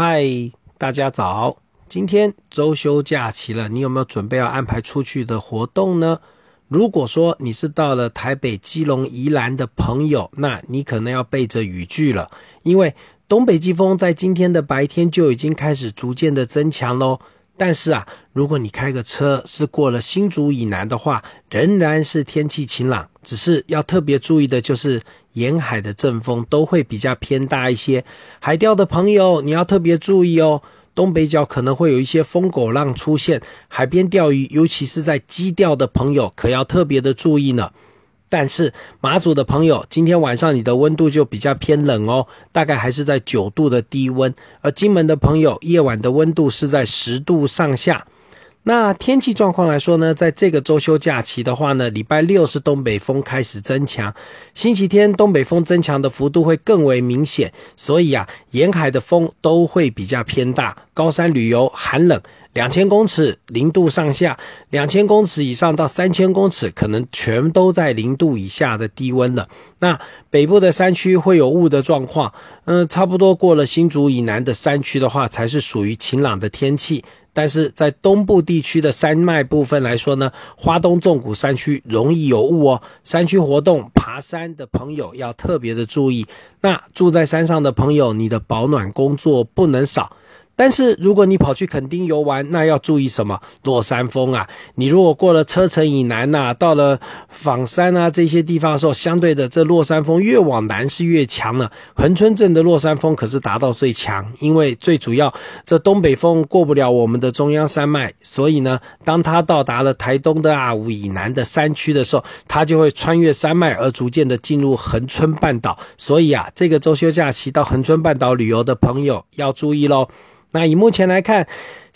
嗨，大家早！今天周休假期了，你有没有准备要安排出去的活动呢？如果说你是到了台北、基隆、宜兰的朋友，那你可能要备着雨具了，因为东北季风在今天的白天就已经开始逐渐的增强喽。但是啊，如果你开个车是过了新竹以南的话，仍然是天气晴朗，只是要特别注意的就是沿海的阵风都会比较偏大一些。海钓的朋友你要特别注意哦，东北角可能会有一些疯狗浪出现，海边钓鱼，尤其是在基钓的朋友可要特别的注意呢。但是马祖的朋友，今天晚上你的温度就比较偏冷哦，大概还是在九度的低温。而金门的朋友，夜晚的温度是在十度上下。那天气状况来说呢，在这个周休假期的话呢，礼拜六是东北风开始增强，星期天东北风增强的幅度会更为明显，所以啊，沿海的风都会比较偏大，高山旅游寒冷。两千公尺零度上下，两千公尺以上到三千公尺，可能全都在零度以下的低温了。那北部的山区会有雾的状况，嗯，差不多过了新竹以南的山区的话，才是属于晴朗的天气。但是在东部地区的山脉部分来说呢，花东纵谷山区容易有雾哦。山区活动爬山的朋友要特别的注意。那住在山上的朋友，你的保暖工作不能少。但是如果你跑去垦丁游玩，那要注意什么？落山风啊！你如果过了车城以南呐，到了访山啊这些地方的时候，相对的这落山风越往南是越强了。恒春镇的落山风可是达到最强，因为最主要这东北风过不了我们的中央山脉，所以呢，当它到达了台东的阿武以南的山区的时候，它就会穿越山脉而逐渐的进入恒春半岛。所以啊，这个周休假期到恒春半岛旅游的朋友要注意喽。那以目前来看，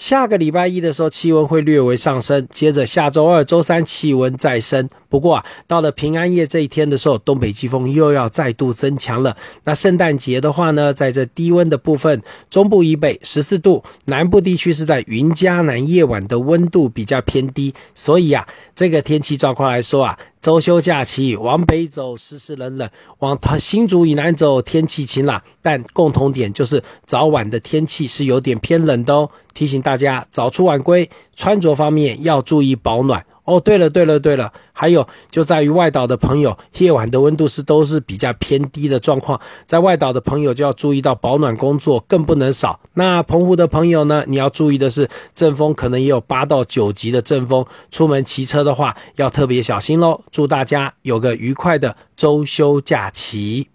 下个礼拜一的时候气温会略微上升，接着下周二、周三气温再升。不过啊，到了平安夜这一天的时候，东北季风又要再度增强了。那圣诞节的话呢，在这低温的部分，中部以北十四度，南部地区是在云嘉南，夜晚的温度比较偏低。所以啊，这个天气状况来说啊，周休假期往北走湿湿冷冷，往新竹以南走天气晴朗，但共同点就是早晚的天气是有点偏冷的哦。提醒大家早出晚归，穿着方面要注意保暖。哦，对了，对了，对了，还有就在于外岛的朋友，夜晚的温度是都是比较偏低的状况，在外岛的朋友就要注意到保暖工作更不能少。那澎湖的朋友呢，你要注意的是阵风可能也有八到九级的阵风，出门骑车的话要特别小心喽。祝大家有个愉快的周休假期。